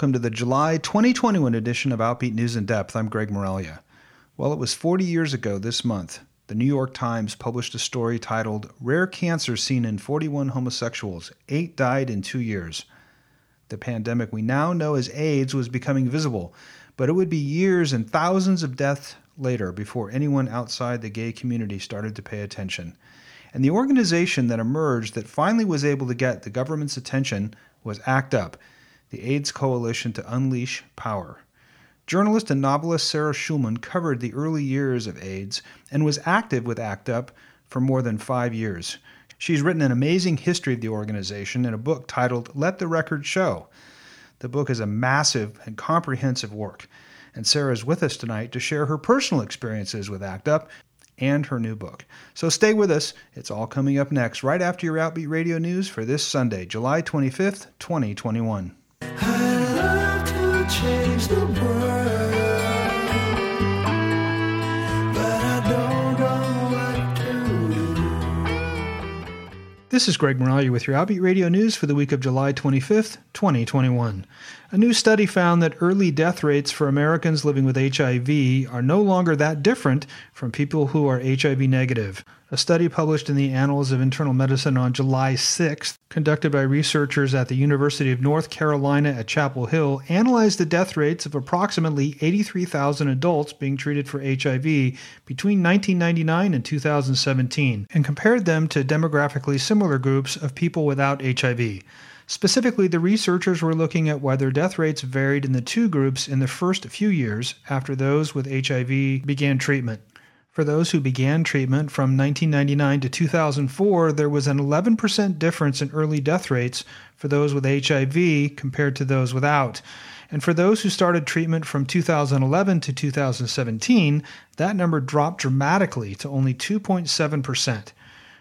Welcome to the July 2021 edition of Outbeat News in Depth. I'm Greg Miraglia. Well, it was 40 years ago this month. The New York Times published a story titled Rare Cancer Seen in 41 Homosexuals. Eight died in two years. The pandemic we now know as AIDS was becoming visible, but it would be years and thousands of deaths later before anyone outside the gay community started to pay attention. And the organization that emerged that finally was able to get the government's attention was ACT UP the AIDS Coalition to Unleash Power. Journalist and novelist Sarah Schulman covered the early years of AIDS and was active with ACT UP for more than five years. She's written an amazing history of the organization in a book titled Let the Record Show. The book is a massive and comprehensive work, and Sarah is with us tonight to share her personal experiences with ACT UP and her new book. So stay with us. It's all coming up next, right after your Outbeat Radio News for this Sunday, July 25th, 2021 This is Greg Miraglia with your Outbeat Radio News for the week of July 25th, 2021. A new study found that early death rates for Americans living with HIV are no longer that different from people who are HIV negative. A study published in the Annals of Internal Medicine on July 6th, conducted by researchers at the University of North Carolina at Chapel Hill, analyzed the death rates of approximately 83,000 adults being treated for HIV between 1999 and 2017 and compared them to demographically similar groups of people without HIV. Specifically, the researchers were looking at whether death rates varied in the two groups in the first few years after those with HIV began treatment. For those who began treatment from 1999 to 2004, there was an 11% difference in early death rates for those with HIV compared to those without. And for those who started treatment from 2011 to 2017, that number dropped dramatically to only 2.7%.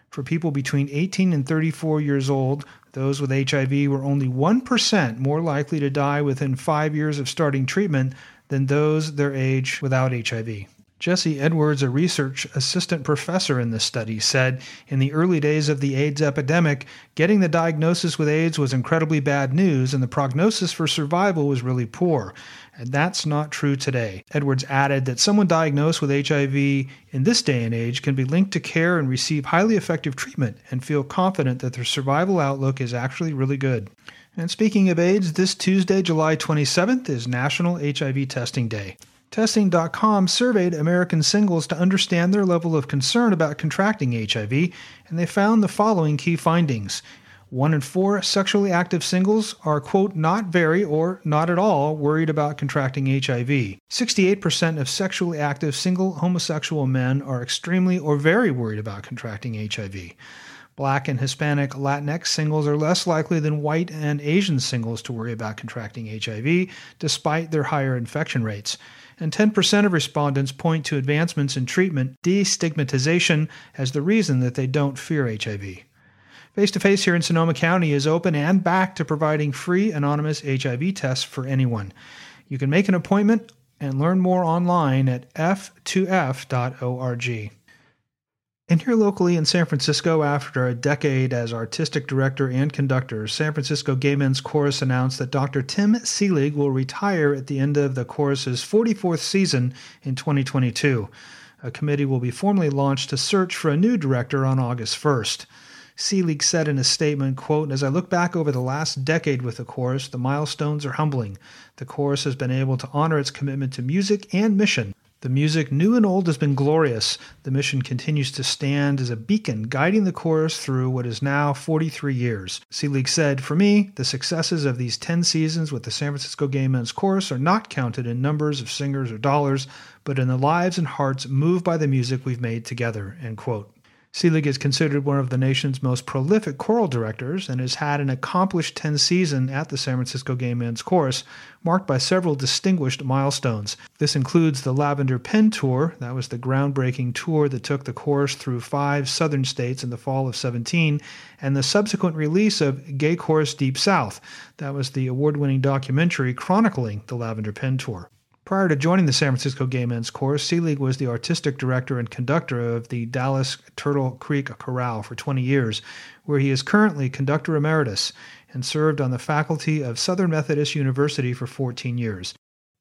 For people between 18 and 34 years old, those with HIV were only 1% more likely to die within five years of starting treatment than those their age without HIV. Jesse Edwards, a research assistant professor in this study, said in the early days of the AIDS epidemic, getting the diagnosis with AIDS was incredibly bad news and the prognosis for survival was really poor. And that's not true today. Edwards added that someone diagnosed with HIV in this day and age can be linked to care and receive highly effective treatment and feel confident that their survival outlook is actually really good. And speaking of AIDS, this Tuesday, July 27th, is National HIV Testing Day. Testing.com surveyed American singles to understand their level of concern about contracting HIV, and they found the following key findings. One in four sexually active singles are, quote, not very or not at all worried about contracting HIV. 68% of sexually active single homosexual men are extremely or very worried about contracting HIV. Black and Hispanic Latinx singles are less likely than white and Asian singles to worry about contracting HIV, despite their higher infection rates and 10% of respondents point to advancements in treatment destigmatization as the reason that they don't fear HIV. Face to Face here in Sonoma County is open and back to providing free anonymous HIV tests for anyone. You can make an appointment and learn more online at f2f.org. And here locally in San Francisco, after a decade as artistic director and conductor, San Francisco Gay Men's Chorus announced that Dr. Tim Seelig will retire at the end of the chorus's 44th season in 2022. A committee will be formally launched to search for a new director on August 1st. Seelig said in a statement, quote, As I look back over the last decade with the chorus, the milestones are humbling. The chorus has been able to honor its commitment to music and mission the music, new and old, has been glorious. The mission continues to stand as a beacon guiding the chorus through what is now 43 years. Seelig said, For me, the successes of these 10 seasons with the San Francisco Gay Men's Chorus are not counted in numbers of singers or dollars, but in the lives and hearts moved by the music we've made together. End quote. Seelig is considered one of the nation's most prolific choral directors and has had an accomplished 10 season at the San Francisco Gay Men's Chorus, marked by several distinguished milestones. This includes the Lavender Pen Tour, that was the groundbreaking tour that took the chorus through five southern states in the fall of 17, and the subsequent release of Gay Chorus Deep South, that was the award winning documentary chronicling the Lavender Pen Tour. Prior to joining the San Francisco Gay Men's Chorus, Seelig was the artistic director and conductor of the Dallas Turtle Creek Chorale for 20 years, where he is currently conductor emeritus and served on the faculty of Southern Methodist University for 14 years.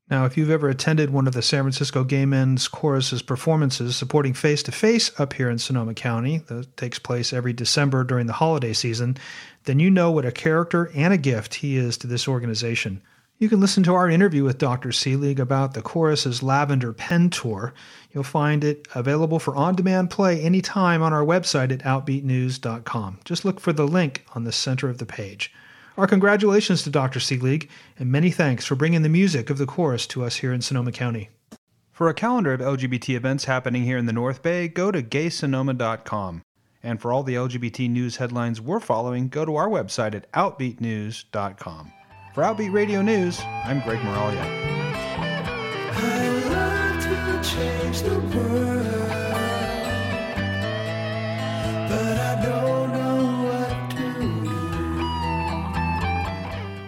Now, if you've ever attended one of the San Francisco Gay Men's Chorus's performances supporting Face to Face up here in Sonoma County, that takes place every December during the holiday season, then you know what a character and a gift he is to this organization. You can listen to our interview with Dr. Seelig about the chorus's Lavender Pen Tour. You'll find it available for on demand play anytime on our website at outbeatnews.com. Just look for the link on the center of the page. Our congratulations to Dr. Seelig, and many thanks for bringing the music of the chorus to us here in Sonoma County. For a calendar of LGBT events happening here in the North Bay, go to gaysonoma.com. And for all the LGBT news headlines we're following, go to our website at outbeatnews.com. For Outbeat Radio News, I'm Greg Miraglia.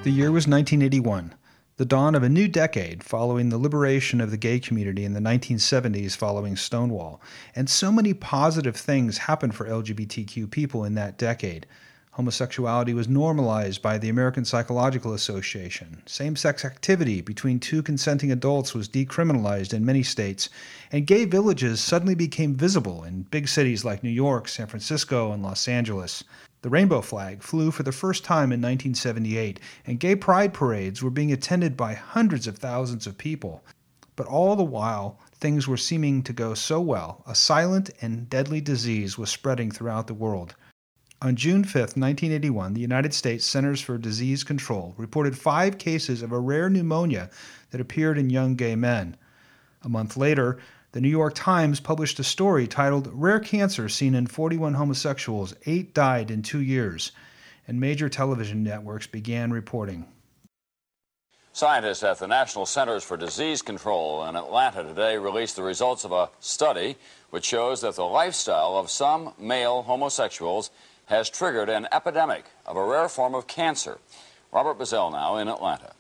The year was 1981, the dawn of a new decade following the liberation of the gay community in the 1970s following Stonewall. And so many positive things happened for LGBTQ people in that decade. Homosexuality was normalized by the American Psychological Association. Same sex activity between two consenting adults was decriminalized in many states, and gay villages suddenly became visible in big cities like New York, San Francisco, and Los Angeles. The rainbow flag flew for the first time in 1978, and gay pride parades were being attended by hundreds of thousands of people. But all the while, things were seeming to go so well, a silent and deadly disease was spreading throughout the world. On June 5, 1981, the United States Centers for Disease Control reported five cases of a rare pneumonia that appeared in young gay men. A month later, the New York Times published a story titled Rare Cancer Seen in 41 Homosexuals, Eight Died in Two Years, and major television networks began reporting. Scientists at the National Centers for Disease Control in Atlanta today released the results of a study which shows that the lifestyle of some male homosexuals has triggered an epidemic of a rare form of cancer. Robert Bazell now in Atlanta.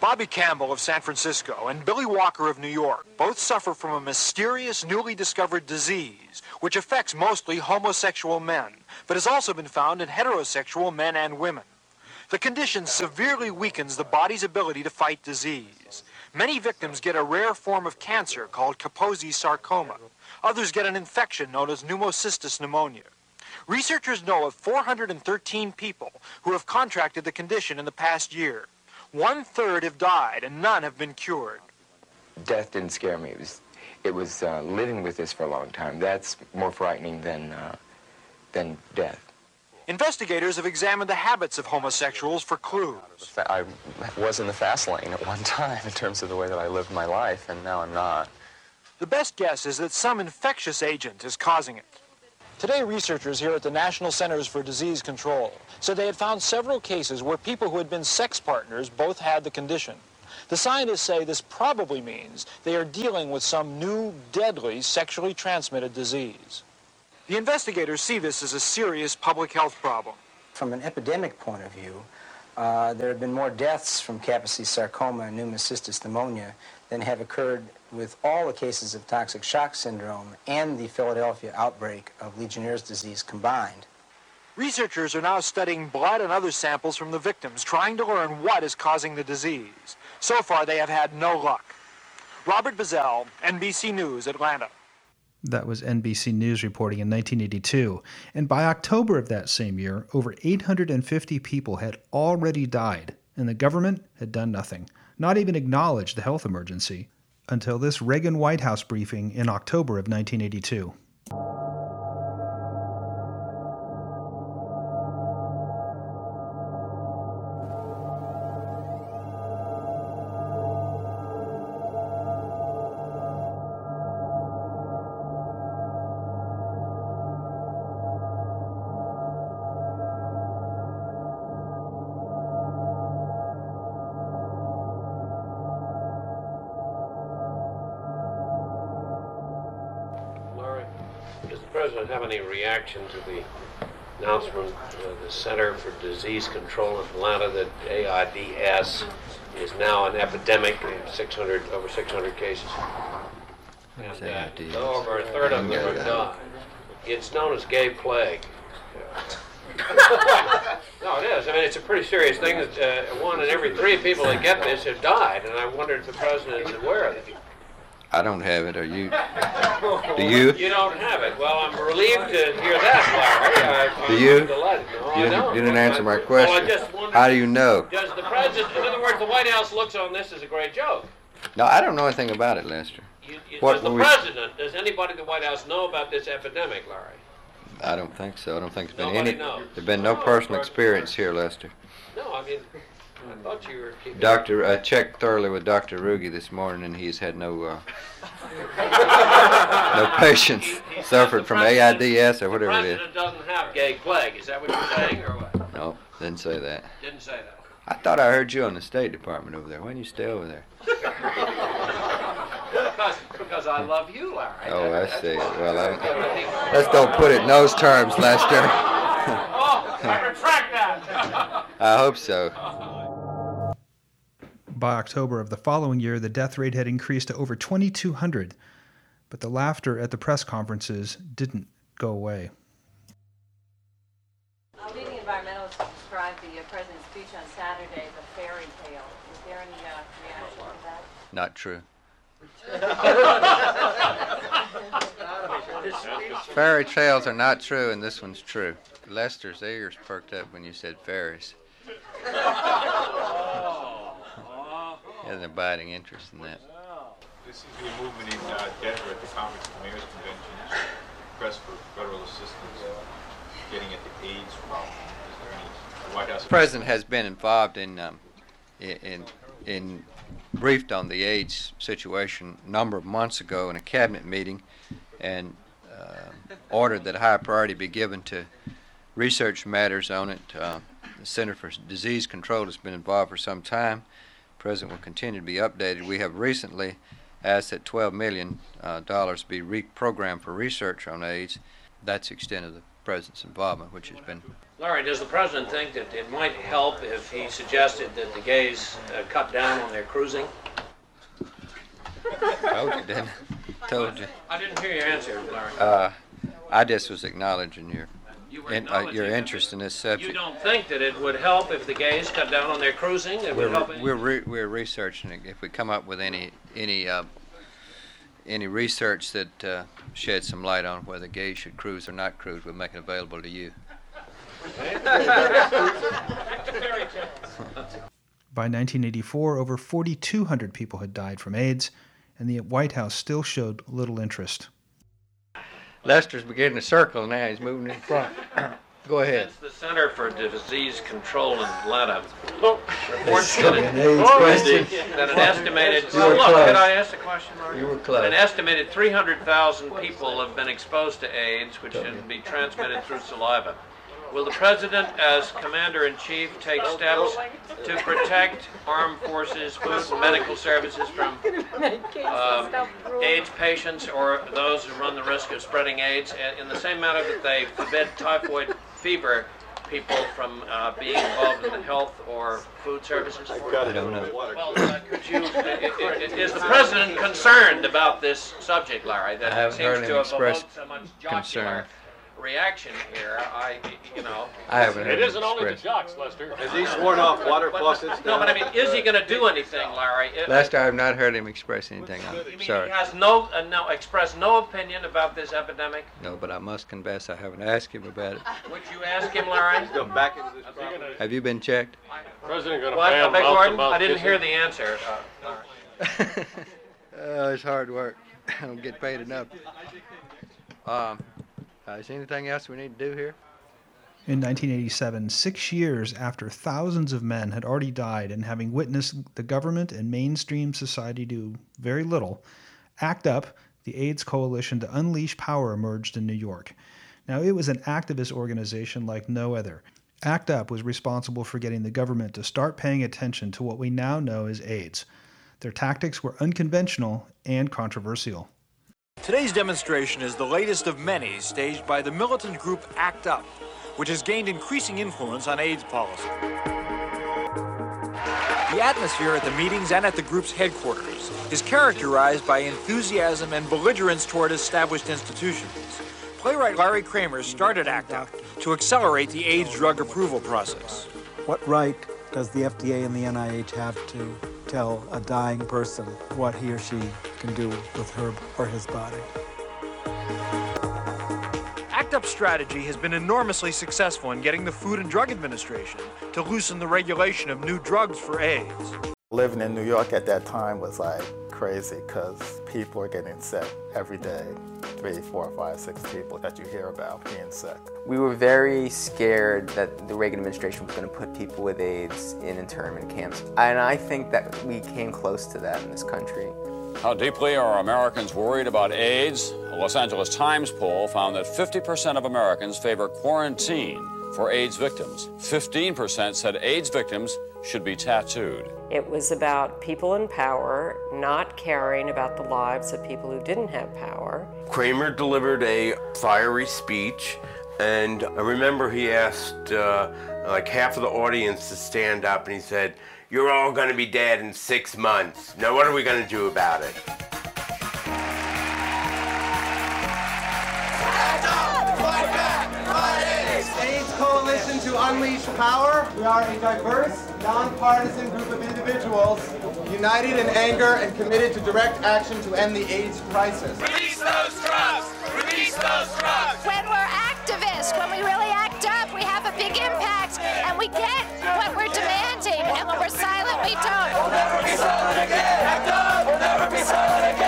Bobby Campbell of San Francisco and Billy Walker of New York both suffer from a mysterious newly discovered disease which affects mostly homosexual men, but has also been found in heterosexual men and women. The condition severely weakens the body's ability to fight disease. Many victims get a rare form of cancer called Kaposi sarcoma. Others get an infection known as pneumocystis pneumonia. Researchers know of 413 people who have contracted the condition in the past year. One third have died and none have been cured. Death didn't scare me. It was, it was uh, living with this for a long time. That's more frightening than, uh, than death. Investigators have examined the habits of homosexuals for clues. I was in the fast lane at one time in terms of the way that I lived my life, and now I'm not. The best guess is that some infectious agent is causing it. Today, researchers here at the National Centers for Disease Control said they had found several cases where people who had been sex partners both had the condition. The scientists say this probably means they are dealing with some new, deadly, sexually transmitted disease. The investigators see this as a serious public health problem. From an epidemic point of view, uh, there have been more deaths from Kaposi sarcoma and pneumocystis pneumonia than have occurred with all the cases of toxic shock syndrome and the Philadelphia outbreak of Legionnaire's disease combined. Researchers are now studying blood and other samples from the victims, trying to learn what is causing the disease. So far, they have had no luck. Robert Bazell, NBC News, Atlanta. That was NBC News reporting in 1982. And by October of that same year, over 850 people had already died, and the government had done nothing, not even acknowledge the health emergency until this Reagan White House briefing in October of 1982. President any reaction to the announcement from uh, the Center for Disease Control in Atlanta that AIDS is now an epidemic, 600 over 600 cases. And uh, over a third of them have died. It's known as gay plague. no, it is. I mean, it's a pretty serious thing that uh, one in every three people that get this have died, and I wonder if the president is aware of it. I don't have it. Are you? Do you? You don't have it. Well, I'm relieved to hear that, Larry. I, do you? No, you, didn't, you didn't answer my question. Well, How do you know? Does the president, in other words, the White House looks on this as a great joke? No, I don't know anything about it, Lester. You, you, what does the president, does anybody in the White House know about this epidemic, Larry? I don't think so. I don't think there's been Nobody any. Knows. There's been no, no personal experience here, Lester. No, I mean, I thought you were. Doctor, I checked thoroughly with Doctor Ruge this morning, and he's had no uh, no patients he, he suffered from AIDS or whatever it is. The president doesn't have gay plague. Is that what you're saying, or what? No, didn't say that. Didn't say that. I thought I heard you on the State Department over there. Why didn't you stay over there? because, because I love you, Larry. Oh, I see. Well, I, let's don't put it in those terms, Lester. oh, I retract that. I hope so. By October of the following year, the death rate had increased to over 2,200, but the laughter at the press conferences didn't go away. Leading environmentalists described the uh, president's speech on Saturday as a fairy tale. Is there any uh, reaction to that? Not true. Fairy tales are not true, and this one's true. Lester's ears perked up when you said fairies. He has an abiding interest in that. This seems to be a movement in uh, Denver at the Conference of Mayors Convention. Request for federal assistance getting at the AIDS problem. Is there any, the White House? The president has been involved in um, in in briefed on the AIDS situation a number of months ago in a cabinet meeting and uh, ordered that high priority be given to research matters on it. Uh, the Center for Disease Control has been involved for some time. The President will continue to be updated. We have recently asked that $12 million uh, be reprogrammed for research on AIDS. That's the extent of the President's involvement, which has been Larry, does the president think that it might help if he suggested that the gays uh, cut down on their cruising? Told you, didn't I? Told you. I didn't hear your answer, Larry. Uh, I just was acknowledging your you in, uh, your interest in this subject. You don't think that it would help if the gays cut down on their cruising? It we're, would help we're, re- we're researching it. If we come up with any any uh, any research that uh, sheds some light on whether gays should cruise or not cruise, we'll make it available to you. By 1984, over 4,200 people had died from AIDS, and the White House still showed little interest. Lester's beginning to circle now. He's moving in front. Go ahead. It's the Center for Disease Control in Atlanta. Reports that, it, that an estimated. Oh, look, close. can I ask a question, Mark? You were close. An estimated 300,000 people have been exposed to AIDS, which can be transmitted through saliva. Will the President, as Commander-in-Chief, take steps to protect armed forces, food, and medical services from uh, AIDS patients or those who run the risk of spreading AIDS in the same manner that they forbid typhoid fever people from uh, being involved in the health or food services? I don't know. Well, uh, could you, is the president concerned about this subject, Larry, that seems to have evoked so much jocular concern reaction here. I, you know. I haven't It isn't only the jocks, Lester. Has he sworn off water faucets? No, but I mean, is he going to do anything, Larry? Lester, I have not heard him express anything on it. You mean Sorry. he has no, uh, no, expressed no opinion about this epidemic? No, but I must confess I haven't asked him about it. Would you ask him, Larry? Go back into this problem. Have you been checked? President going to What? ban I beg mouth pardon? mouth I didn't hear the answer. Uh, oh, it's hard work. I don't get paid enough. Um, uh, is there anything else we need to do here? In 1987, six years after thousands of men had already died and having witnessed the government and mainstream society do very little, ACT UP, the AIDS coalition to unleash power, emerged in New York. Now, it was an activist organization like no other. ACT UP was responsible for getting the government to start paying attention to what we now know as AIDS. Their tactics were unconventional and controversial. Today's demonstration is the latest of many staged by the militant group ACT UP. which has gained increasing influence on AIDS policy. The atmosphere at the meetings and at the group's headquarters is characterized by enthusiasm and belligerence toward established institutions. Playwright Larry Kramer started ACT UP to accelerate the AIDS drug approval process. What right does the FDA and the NIH have to tell a dying person what he or she can do with her or his body? ACT UP strategy has been enormously successful in getting the Food and Drug Administration to loosen the regulation of new drugs for AIDS. Living in New York at that time was like crazy because people are getting sick every day. Three, four, five, six people that you hear about being sick. We were very scared that the Reagan administration was going to put people with AIDS in internment camps. And I think that we came close to that in this country. How deeply are Americans worried about AIDS? A Los Angeles Times poll found that 50% of Americans favor quarantine for AIDS victims. 15% said AIDS victims should be tattooed. It was about people in power not caring about the lives of people who didn't have power. Kramer delivered a fiery speech, and I remember he asked uh, like half of the audience to stand up, and he said, You're all going to be dead in six months. Now, what are we going to do about it? Back up! Fight back! Fight in! AIDS Coalition to Unleash Power. We are a diverse, nonpartisan group of individuals united in anger and committed to direct action to end the AIDS crisis. Release those drugs! Release those drugs! When we're activists, when we really act up, we have a big impact and we get what we're demanding. And when we're silent, we don't. We'll never be silent again! Act up! We'll never be silent again!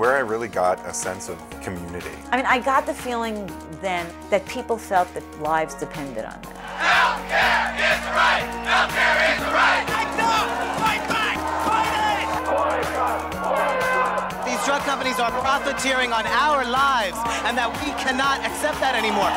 Where I really got a sense of community. I mean, I got the feeling then that people felt that lives depended on them. Healthcare is the right! Healthcare is the right! Act up! Fight back! Fight it! These drug companies are profiteering on our lives, and that we cannot accept that anymore.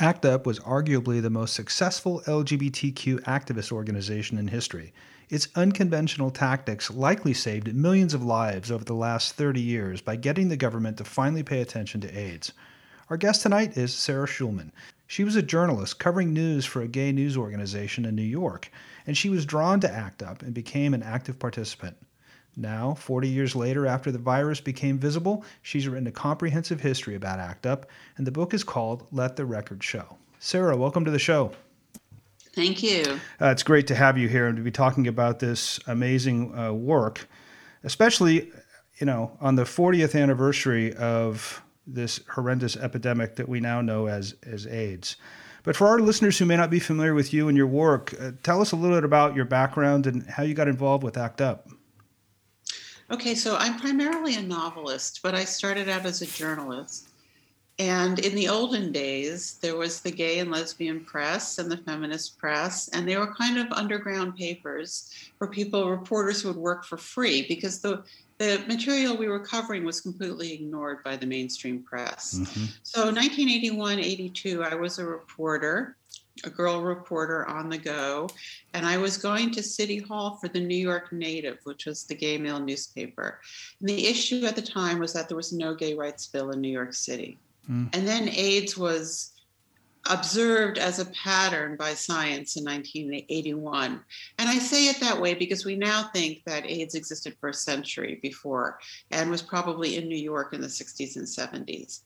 ACT UP was arguably the most successful LGBTQ activist organization in history. Its unconventional tactics likely saved millions of lives over the last 30 years by getting the government to finally pay attention to AIDS. Our guest tonight is Sarah Schulman. She was a journalist covering news for a gay news organization in New York, and she was drawn to ACT UP and became an active participant. Now, 40 years later, after the virus became visible, she's written a comprehensive history about ACT UP, and the book is called Let the Record Show. Sarah, welcome to the show. Thank you. Uh, it's great to have you here and to be talking about this amazing uh, work, especially, you know, on the 40th anniversary of this horrendous epidemic that we now know as, as AIDS. But for our listeners who may not be familiar with you and your work, uh, tell us a little bit about your background and how you got involved with ACT UP. Okay, so I'm primarily a novelist, but I started out as a journalist. And in the olden days, there was the gay and lesbian press and the feminist press, and they were kind of underground papers for people, reporters would work for free because the the material we were covering was completely ignored by the mainstream press. Mm-hmm. So 1981, 82, I was a reporter a girl reporter on the go, and I was going to City Hall for the New York Native, which was the gay male newspaper. And the issue at the time was that there was no gay rights bill in New York City. Mm. And then AIDS was observed as a pattern by science in 1981. And I say it that way because we now think that AIDS existed for a century before and was probably in New York in the 60s and 70s.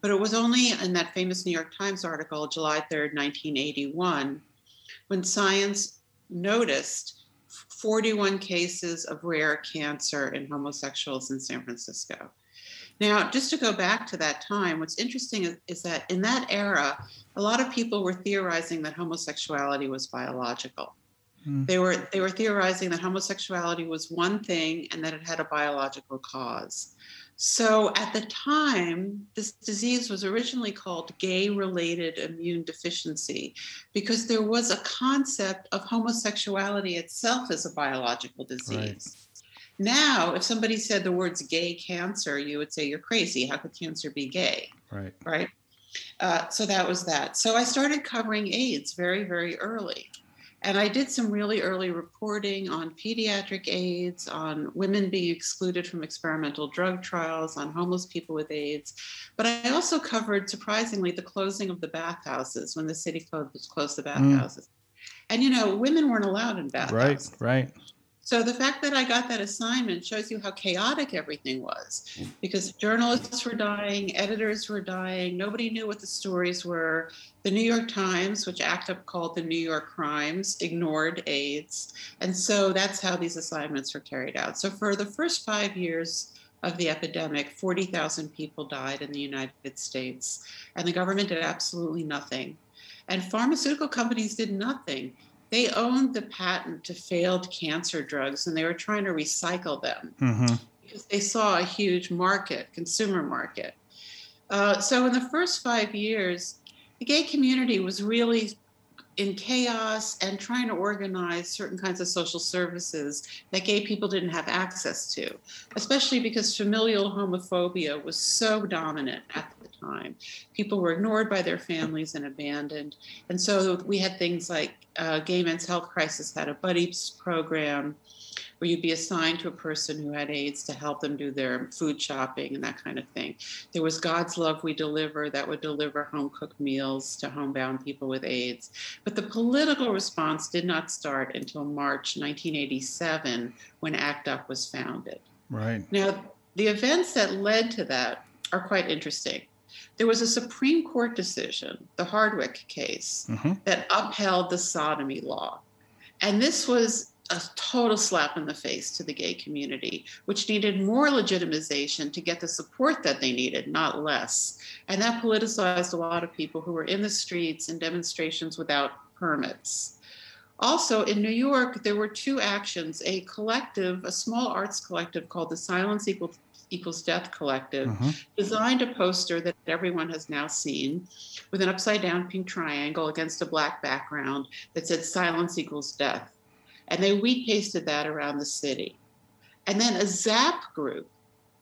But it was only in that famous New York Times article, July 3rd, 1981, when science noticed 41 cases of rare cancer in homosexuals in San Francisco. Now, just to go back to that time, what's interesting is, is, that in that era, a lot of people were theorizing that homosexuality was biological. Mm. They were they were theorizing that homosexuality was one thing and that it had a biological cause. So at the time, this disease was originally called gay related immune deficiency because there was a concept of homosexuality itself as a biological disease. Right. Now, if somebody said the words gay cancer, you would say you're crazy. How could cancer be gay? Right. Right. Uh, so that was that. So I started covering AIDS very, very early. And I did some really early reporting on pediatric AIDS, on women being excluded from experimental drug trials, on homeless people with AIDS. But I also covered, surprisingly, the closing of the bathhouses when the city closed, closed the bathhouses. Mm. And you know, women weren't allowed in bathhouses. Right, right. So the fact that I got that assignment shows you how chaotic everything was mm. because journalists were dying, editors were dying, nobody knew what the stories were. The New York Times, which ACT UP called the New York Crimes, ignored AIDS. And so that's how these assignments were carried out. So for the first five years, of the epidemic, 40,000 people died in the United States, and the government did absolutely nothing. And pharmaceutical companies did nothing they owned the patent to failed cancer drugs and they were trying to recycle them mm-hmm. because they saw a huge market, consumer market. Uh, so in the first five years, the gay community was really in chaos and trying to organize certain kinds of social services that gay people didn't have access to, especially because familial homophobia was so dominant at the time. People were ignored by their families and abandoned. And so we had things like uh, Gay Men's Health Crisis had a buddies program where you'd be assigned to a person who had AIDS to help them do their food shopping and that kind of thing. There was God's Love We Deliver that would deliver home cooked meals to homebound people with AIDS. But the political response did not start until March 1987 when ACT UP was founded. Right. Now, the events that led to that are quite interesting. There was a Supreme Court decision, the Hardwick case, mm-hmm. that upheld the sodomy law. And this was a total slap in the face to the gay community, which needed more legitimization to get the support that they needed, not less. And that politicized a lot of people who were in the streets and demonstrations without permits. Also, in New York, there were two actions a collective, a small arts collective called the Silence Equals, Equals Death Collective, mm-hmm. designed a poster that everyone has now seen with an upside down pink triangle against a black background that said Silence Equals Death and they wheat pasted that around the city. And then a ZAP group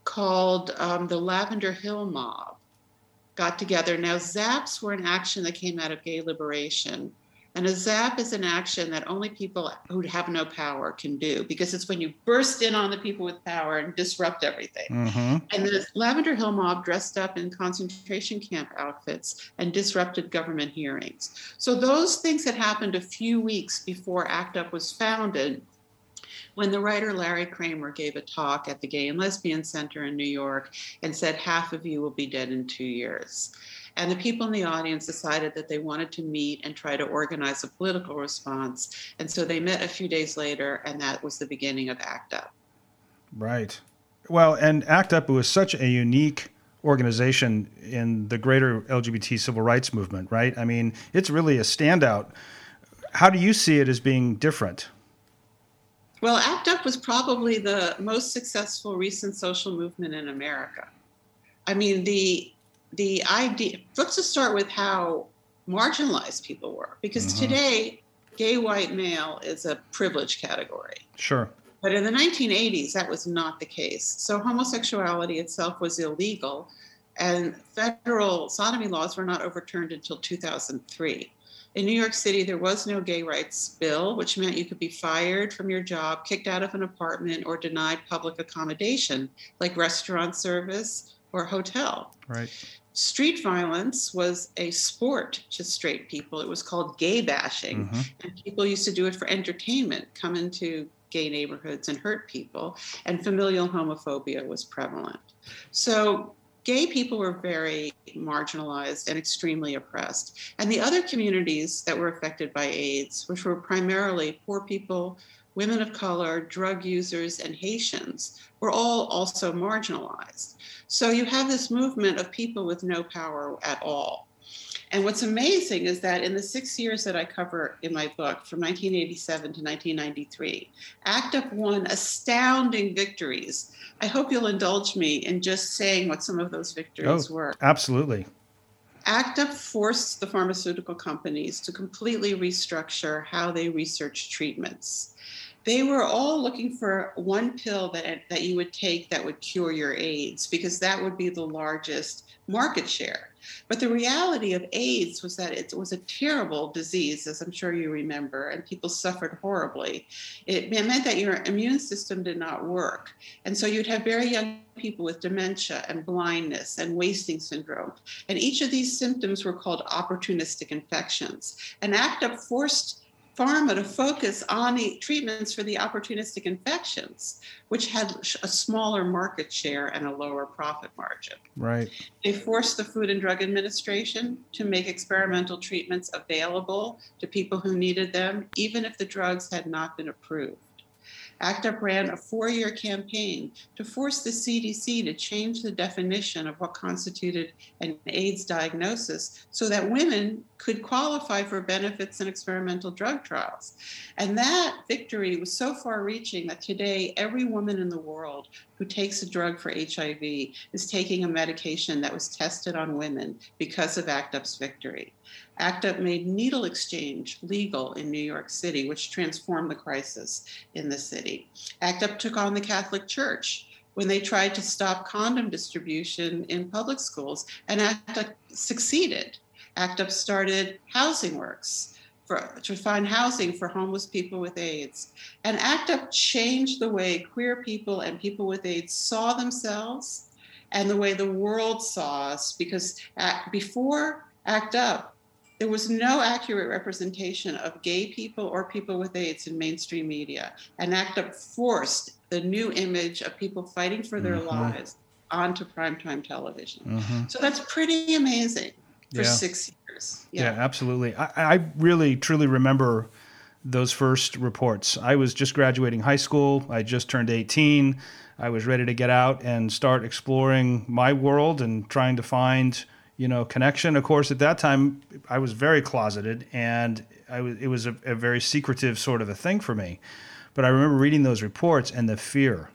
called um, the Lavender Hill Mob got together. Now, ZAPs were an action that came out of gay liberation. And a zap is an action that only people who have no power can do because it's when you burst in on the people with power and disrupt everything. Mm-hmm. And the Lavender Hill mob dressed up in concentration camp outfits and disrupted government hearings. So those things had happened a few weeks before ACT UP was founded when the writer Larry Kramer gave a talk at the Gay and Lesbian Center in New York and said, Half of you will be dead in two years. And the people in the audience decided that they wanted to meet and try to organize a political response. And so they met a few days later, and that was the beginning of ACT UP. Right. Well, and ACT UP was such a unique organization in the greater LGBT civil rights movement, right? I mean, it's really a standout. How do you see it as being different? Well, ACT UP was probably the most successful recent social movement in America. I mean, the the idea let's just start with how marginalized people were because mm-hmm. today gay white male is a privileged category sure but in the 1980s that was not the case so homosexuality itself was illegal and federal sodomy laws were not overturned until 2003 in New York City, there was no gay rights bill, which meant you could be fired from your job, kicked out of an apartment, or denied public accommodation like restaurant service or hotel. Right. Street violence was a sport to straight people. It was called gay bashing. Mm-hmm. And people used to do it for entertainment, come into gay neighborhoods and hurt people. And familial homophobia was prevalent. So gay people were very marginalized and extremely oppressed. And the other communities that were affected by AIDS, which were primarily poor people, women of color, drug users, and Haitians, were all also marginalized. So you have this movement of people with no power at all. And what's amazing is that in the six years that I cover in my book, from 1987 to 1993, ACT UP won astounding victories. I hope you'll indulge me in just saying what some of those victories oh, were. Absolutely. ACT UP forced the pharmaceutical companies to completely restructure how they research treatments. They were all looking for one pill that, that you would take that would cure your AIDS because that would be the largest market share. But the reality of AIDS was that it was a terrible disease, as I'm sure you remember, and people suffered horribly. It meant that your immune system did not work. And so you'd have very young people with dementia and blindness and wasting syndrome. And each of these symptoms were called opportunistic infections. And ACT UP forced pharma to focus on the treatments for the opportunistic infections, which had a smaller market share and a lower profit margin. Right. They forced the Food and Drug Administration to make experimental treatments available to people who needed them, even if the drugs had not been approved. ACT UP ran a four year campaign to force the CDC to change the definition of what constituted an AIDS diagnosis so that women could qualify for benefits in experimental drug trials. And that victory was so far reaching that today every woman in the world who takes a drug for HIV is taking a medication that was tested on women because of ACT UP's victory. ACT UP made needle exchange legal in New York City, which transformed the crisis in the city. ACT UP took on the Catholic Church when they tried to stop condom distribution in public schools, and ACT UP succeeded. ACT UP started Housing Works. For, to find housing for homeless people with AIDS. And ACT UP changed the way queer people and people with AIDS saw themselves and the way the world saw us because before ACT UP, there was no accurate representation of gay people or people with AIDS in mainstream media. And ACT UP forced the new image of people fighting for their mm-hmm. lives onto primetime television. Mm-hmm. So that's pretty amazing for yeah. six years. Yeah, yeah absolutely. I, I, really, truly remember those first reports. I was just graduating high school, I just turned 18. I was ready to get out and start exploring my world and trying to find, you know, connection. Of course, at that time, I was very closeted and I was, it was a, a very secretive sort of a thing for me. But I remember reading those reports and the fear.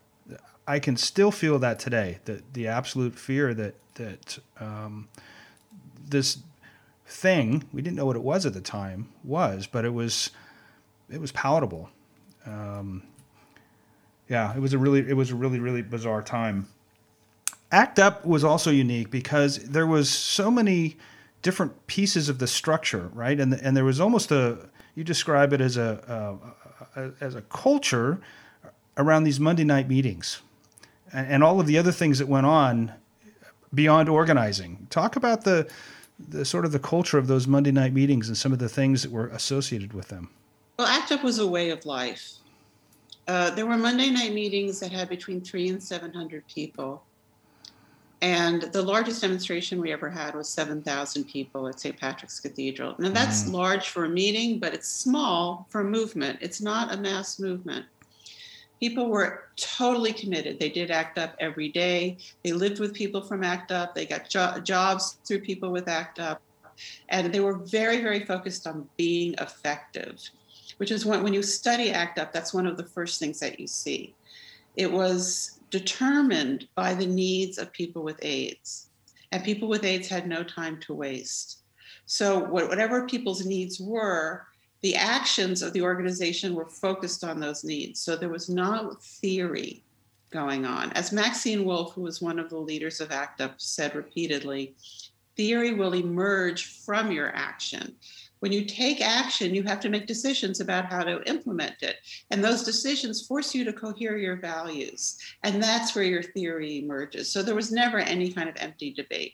I can still feel that today. The the absolute fear that that um, this thing we didn't know what it was at the time was, but it was it was palatable. Um, yeah, it was a really it was a really really bizarre time. Act Up was also unique because there was so many different pieces of the structure, right? And and there was almost a you describe it as a, a, a as a culture around these Monday night meetings, and, and all of the other things that went on beyond organizing. Talk about the the sort of the culture of those Monday night meetings and some of the things that were associated with them? Well, ACT UP was a way of life. Uh, there were Monday night meetings that had between three and 700 people. And the largest demonstration we ever had was 7,000 people at St. Patrick's Cathedral. Now, that's mm. large for a meeting, but it's small for a movement. It's not a mass movement people were totally committed. They did ACT UP every day. They lived with people from ACT UP. They got jo- jobs through people with ACT UP. And they were very, very focused on being effective, which is when, when you study ACT UP, that's one of the first things that you see. It was determined by the needs of people with AIDS, and people with AIDS had no time to waste. So, whatever people's needs were, the actions of the organization were focused on those needs. So there was no theory going on. As Maxine Wolfe, who was one of the leaders of ACT UP, said repeatedly, theory will emerge from your action. When you take action, you have to make decisions about how to implement it. And those decisions force you to cohere your values. And that's where your theory emerges. So there was never any kind of empty debate.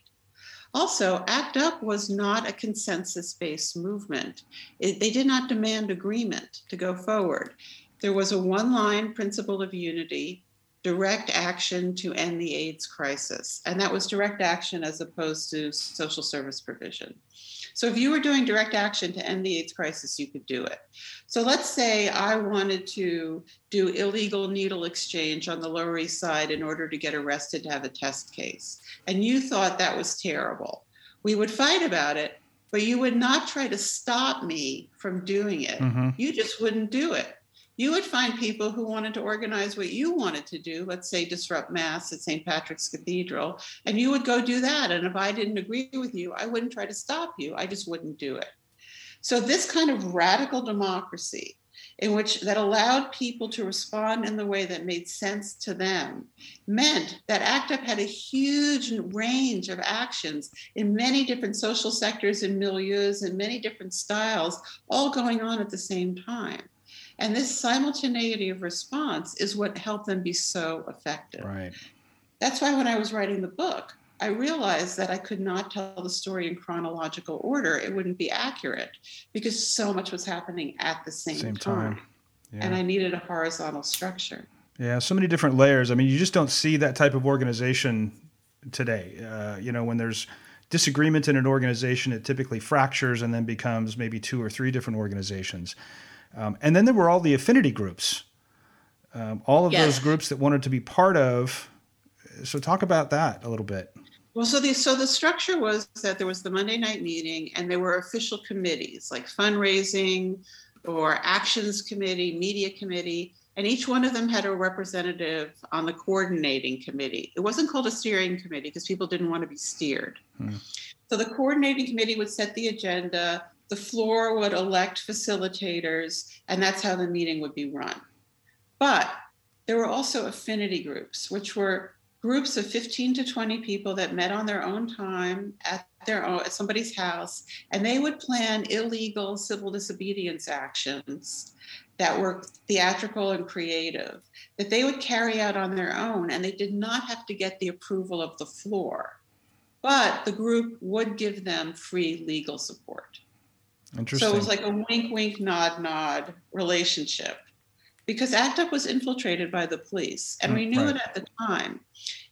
Also, ACT UP was not a consensus based movement. It, they did not demand agreement to go forward. There was a one line principle of unity direct action to end the AIDS crisis. And that was direct action as opposed to social service provision. So if you were doing direct action to end the AIDS crisis, you could do it. So let's say I wanted to do illegal needle exchange on the Lower East Side in order to get arrested to have a test case. And you thought that was terrible. We would fight about it, but you would not try to stop me from doing it. Mm-hmm. You just wouldn't do it you would find people who wanted to organize what you wanted to do, let's say disrupt Mass at St. Patrick's Cathedral, and you would go do that. And if I didn't agree with you, I wouldn't try to stop you, I just wouldn't do it. So, this kind of radical democracy in which that allowed people to respond in the way that made sense to them meant that ACT UP had a huge range of actions in many different social sectors and milieus and many different styles, all going on at the same time. And this simultaneity of response is what helped them be so effective. Right. That's why when I was writing the book, I realized that I could not tell the story in chronological order. It wouldn't be accurate because so much was happening at the same, Same time. time. And I needed a horizontal structure. Yeah, so many different layers. I mean, you just don't see that type of organization today. Uh, you know, when there's disagreement in an organization, it typically fractures and then becomes maybe two or three different organizations. Um, and then there were all the affinity groups, um, all of Yes. those groups that wanted to be part of. So, talk about that a little bit. Well, so the so the structure was that there was the Monday night meeting, and there were official committees like fundraising or actions committee, media committee, and each one of them had a representative on the coordinating committee. It wasn't called a steering committee because people didn't want to be steered. So the coordinating committee would set the agenda, the floor would elect facilitators, and that's how the meeting would be run. But there were also affinity groups, which were groups of 15 to 20 people that met on their own time at their own at somebody's house, and they would plan illegal civil disobedience actions that were theatrical and creative that they would carry out on their own, and they did not have to get the approval of the floor. But the group would give them free legal support. Interesting. So it was like a wink, wink, nod, nod relationship because ACT UP was infiltrated by the police, and we Mm, knew right. it at the time.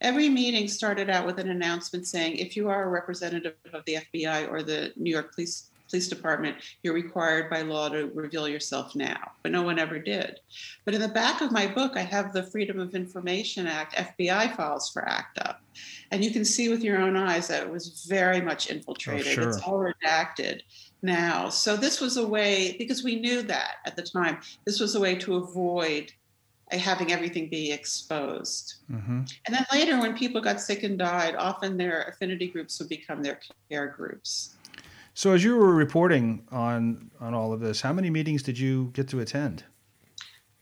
Every meeting started out with an announcement saying, if you are a representative of the FBI or the New York Police Police Department, you're required by law to reveal yourself now. But no one ever did. But in the back of my book, I have the Freedom of Information Act FBI files for ACT UP. And you can see with your own eyes that it was very much infiltrated. It's sure. all redacted now. So this was a way, because we knew that at the time, this was a way to avoid uh, having everything be exposed. Mm-hmm. And then later, when people got sick and died, often their affinity groups would become their care groups. So, as you were reporting on on all of this, how many meetings did you get to attend?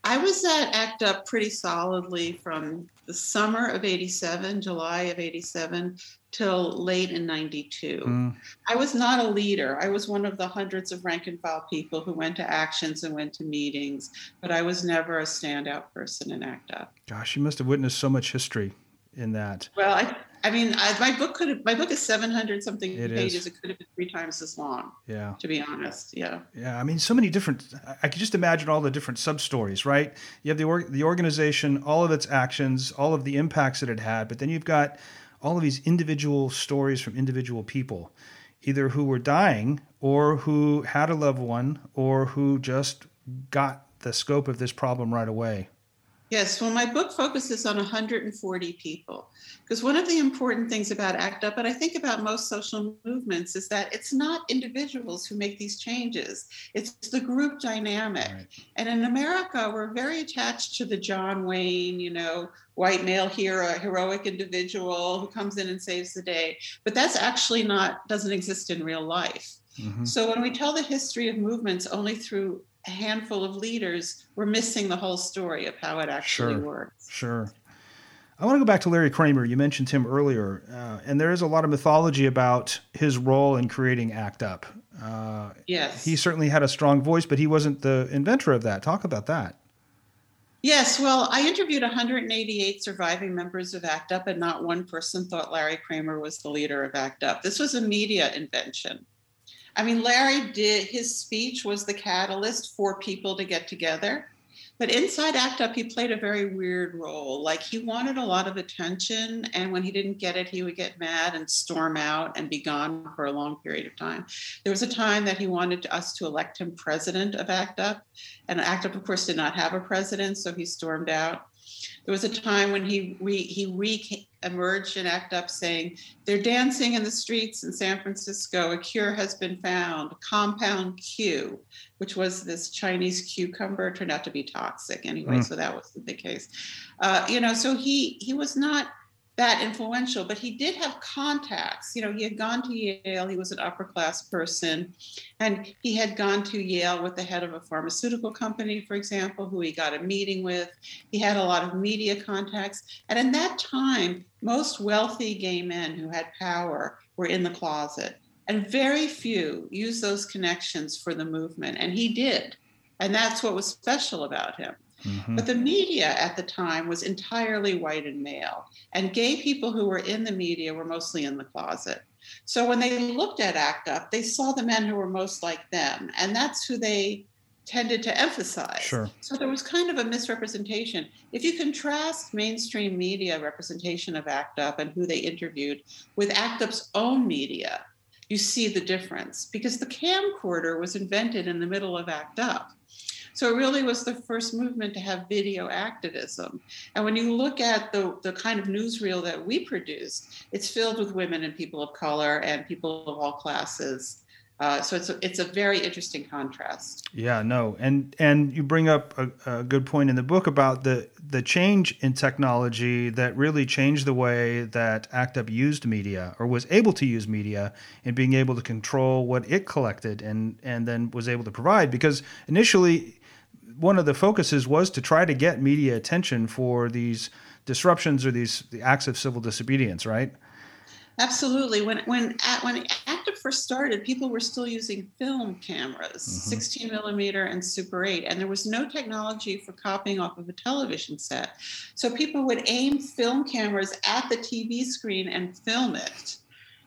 I was at ACT UP pretty solidly from the summer of 87, July of 87, till late in 92. Mm. I was not a leader. I was one of the hundreds of rank and file people who went to actions and went to meetings, but I was never a standout person in ACT UP. Gosh, you must have witnessed so much history in that. Well, I, I mean, I, my book could have, my book is 700 something It pages. is. It could have been three times as long, Yeah. to be honest. Yeah. Yeah, I mean, so many different. I- could just imagine all the different sub stories, right? You have the the organization, all of its actions, all of the impacts that it had, but then you've got all of these individual stories from individual people, either who were dying or who had a loved one or who just got the scope of this problem right away. Yes, well, my book focuses on 140 people because one of the important things about ACT UP, and I think about most social movements, is that it's not individuals who make these changes, it's the group dynamic. And in America, we're very attached to the John Wayne, you know, white male hero, heroic individual who comes in and saves the day. But that's actually not, doesn't exist in real life. Mm-hmm. So when we tell the history of movements only through a handful of leaders, we're missing the whole story of how it actually Sure. works. Sure. I want to go back to Larry Kramer. You mentioned him earlier, uh, and there is a lot of mythology about his role in creating ACT UP. Uh, Yes. he certainly had a strong voice, but he wasn't the inventor of that. Talk about that. Yes, well, I interviewed 188 surviving members of ACT UP, and not one person thought Larry Kramer was the leader of ACT UP. This was a media invention. I mean, Larry did, his speech was the catalyst for people to get together. But inside ACT UP, he played a very weird role. Like he wanted a lot of attention, and when he didn't get it, he would get mad and storm out and be gone for a long period of time. There was a time that he wanted us to elect him president of ACT UP, and ACT UP, of course, did not have a president, so he stormed out. There was a time when he re, he re-emerged in ACT UP saying, "They're dancing in the streets in San Francisco. A cure has been found. Compound Q, which was this Chinese cucumber, turned out to be toxic anyway, Mm. so that wasn't the case. Uh, you know, so he he was not that influential, but he did have contacts. You know, he had gone to Yale, he was an upper class person, and he had gone to Yale with the head of a pharmaceutical company, for example, who he got a meeting with. He had a lot of media contacts. And in that time, most wealthy gay men who had power were in the closet. And very few used those connections for the movement. And he did. And that's what was special about him. Mm-hmm. But the media at the time was entirely white and male, and gay people who were in the media were mostly in the closet. So when they looked at ACT UP, they saw the men who were most like them, and that's who they tended to emphasize. Sure. So there was kind of a misrepresentation. If you contrast mainstream media representation of ACT UP and who they interviewed with ACT UP's own media, you see the difference because the camcorder was invented in the middle of ACT UP. So it really was the first movement to have video activism. And when you look at the, the kind of newsreel that we produced, it's filled with women and people of color and people of all classes. Uh, so it's a, it's a very interesting contrast. Yeah, no, and and you bring up a, a, good point in the book about the the change in technology that really changed the way that ACT UP used media or was able to use media and being able to control what it collected and and then was able to provide because initially one of the focuses was to try to get media attention for these disruptions or these the acts of civil disobedience, right? Absolutely. When when when ACT UP first started, people were still using film cameras, mm-hmm. 16 millimeter and Super 8, and there was no technology for copying off of a television set. So people would aim film cameras at the TV screen and film it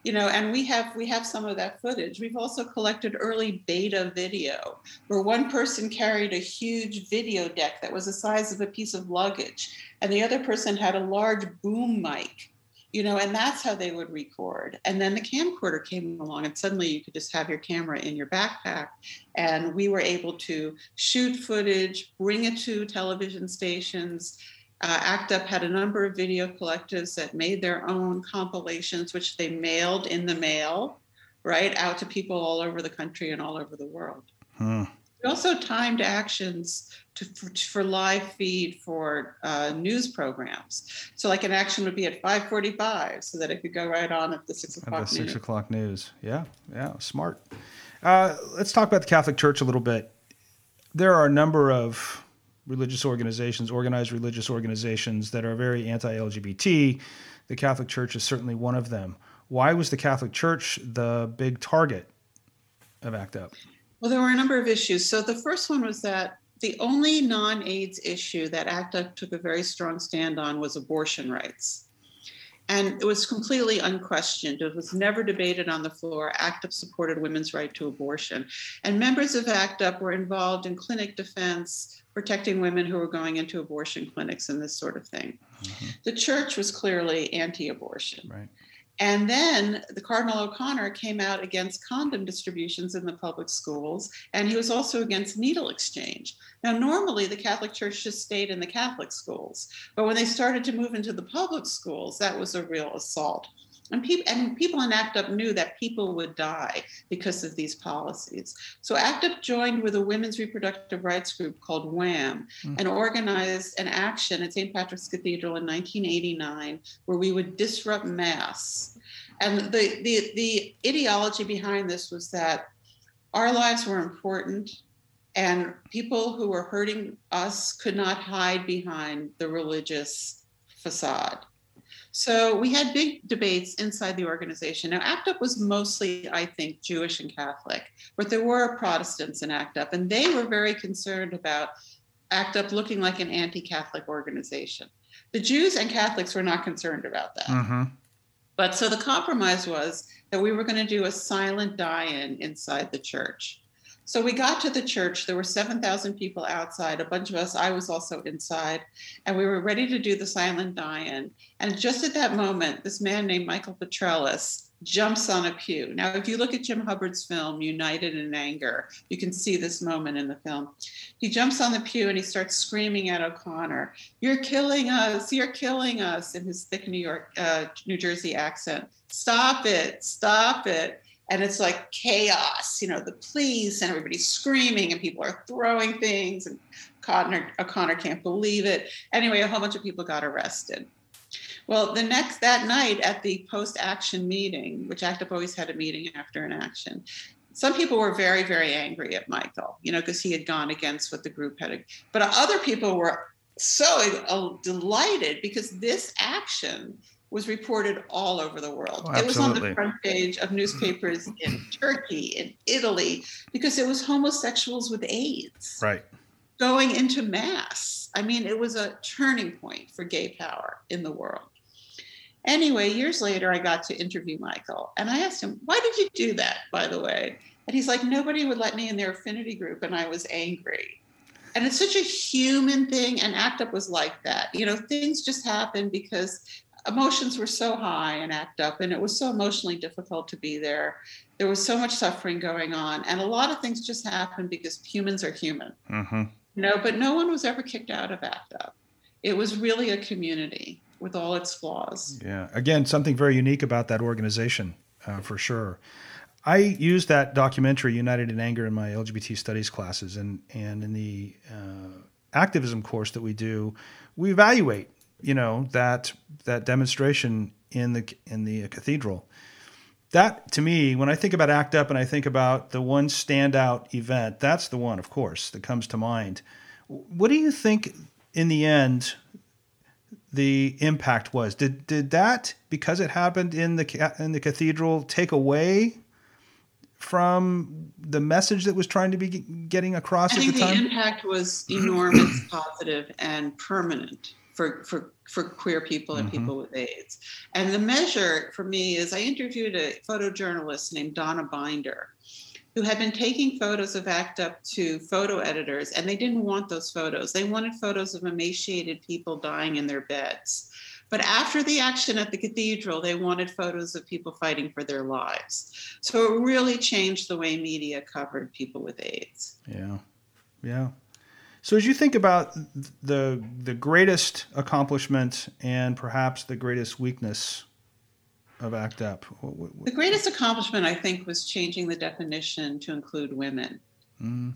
you know and we have we have some of that footage. We've also collected early beta video where one person carried a huge video deck that was the size of a piece of luggage and the other person had a large boom mic you know and that's how they would record. And then the camcorder came along and suddenly you could just have your camera in your backpack and we were able to shoot footage bring it to television stations uh, ACT UP had a number of video collectives that made their own compilations, which they mailed in the mail, right, out to people all over the country and all over the world. Hmm. We also timed actions to, for, for live feed for uh, news programs. So, like an action would be at 5:45, so that it could go right on at the six o'clock. At the six o'clock news. Yeah, yeah, smart. Uh, let's talk about the Catholic Church a little bit. There are a number of religious organizations, organized religious organizations that are very anti LGBT. The Catholic Church is certainly one of them. Why was the Catholic Church the big target of ACT UP? Well, there were a number of issues. So the first one was that the only non AIDS issue that ACT UP took a very strong stand on was abortion rights. And it was completely unquestioned. It was never debated on the floor. ACT UP supported women's right to abortion. And members of ACT UP were involved in clinic defense, protecting women who were going into abortion clinics and this sort of thing. Mm-hmm. The church was clearly anti abortion. Right. And then the Cardinal O'Connor came out against condom distributions in the public schools, and he was also against needle exchange. Now, normally the Catholic Church just stayed in the Catholic schools, but when they started to move into the public schools, that was a real assault. And people and people in ACT UP knew that people would die because of these policies. So ACT UP joined with a women's reproductive rights group called WHAM mm-hmm. and organized an action at St. Patrick's Cathedral in 1989 where we would disrupt mass. And the, the, the ideology behind this was that our lives were important and people who were hurting us could not hide behind the religious facade. So we had big debates inside the organization. Now, ACT UP was mostly, I think, Jewish and Catholic, but there were Protestants in ACT UP, and they were very concerned about ACT UP looking like an anti Catholic organization. The Jews and Catholics were not concerned about that. Mm-hmm. But so the compromise was that we were going to do a silent die in inside the church. So we got to the church. There were 7,000 people outside, a bunch of us. I was also inside, and we were ready to do the silent die in. And just at that moment, this man named Michael Petrelis jumps on a pew. Now, if you look at Jim Hubbard's film, United in Anger, you can see this moment in the film. He jumps on the pew and he starts screaming at O'Connor, You're killing us, you're killing us, in his thick New York, uh, New Jersey accent. Stop it, stop it and it's like chaos you know the police and everybody's screaming and people are throwing things and O'Connor, O'Connor can't believe it anyway a whole bunch of people got arrested Well, the next that night at the post-action meeting, which ACT UP always had a meeting after an action, some people were very, very angry at Michael, you know, because he had gone against what the group had. But other people were so uh, delighted because this action was reported all over the world. Oh, it was on the front page of newspapers mm-hmm. in Turkey, in Italy, because it was homosexuals with AIDS Right. going into mass. I mean, it was a turning point for gay power in the world. Anyway, years later, I got to interview Michael and I asked him, Why did you do that, by the way? And he's like, Nobody would let me in their affinity group and I was angry. And it's such a human thing. And ACT UP was like that. You know, things just happen because emotions were so high in ACT UP and it was so emotionally difficult to be there. There was so much suffering going on. And a lot of things just happened because humans are human. Mm-hmm. No, but no one was ever kicked out of ACT UP. It was really a community with all its flaws. Yeah. Again, something very unique about that organization, uh, for sure. I used that documentary, United in Anger, in my LGBT studies classes, and and in the uh, activism course that we do, we evaluate, you know, that that demonstration in the in the cathedral. That to me, when I think about ACT UP and I think about the one standout event, that's the one, of course, that comes to mind. What do you think in the end the impact was? Did did that because it happened in the in the cathedral take away from the message that was trying to be getting across I at think the the impact was enormous, positive, and permanent for, for, for queer people and Mhm. people with AIDS. And the measure for me is I interviewed a photojournalist named Donna Binder, who had been taking photos of ACT UP to photo editors, and they didn't want those photos. They wanted photos of emaciated people dying in their beds. But after the action at the cathedral, they wanted photos of people fighting for their lives. So it really changed the way media covered people with AIDS. Yeah, yeah. So as you think about the the greatest accomplishment and perhaps the greatest weakness of ACT UP, what, what, The greatest accomplishment, I think, was changing the definition to include women. mm,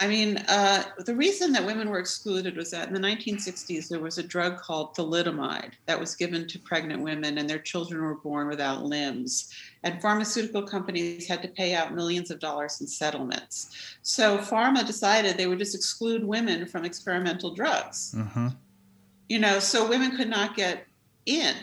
I mean, uh, the reason that women were excluded was that in the 1960s, there was a drug called thalidomide that was given to pregnant women, and their children were born without limbs. And pharmaceutical companies had to pay out millions of dollars in settlements. So pharma decided they would just exclude women from experimental drugs mm-hmm. you know, so women could not get in.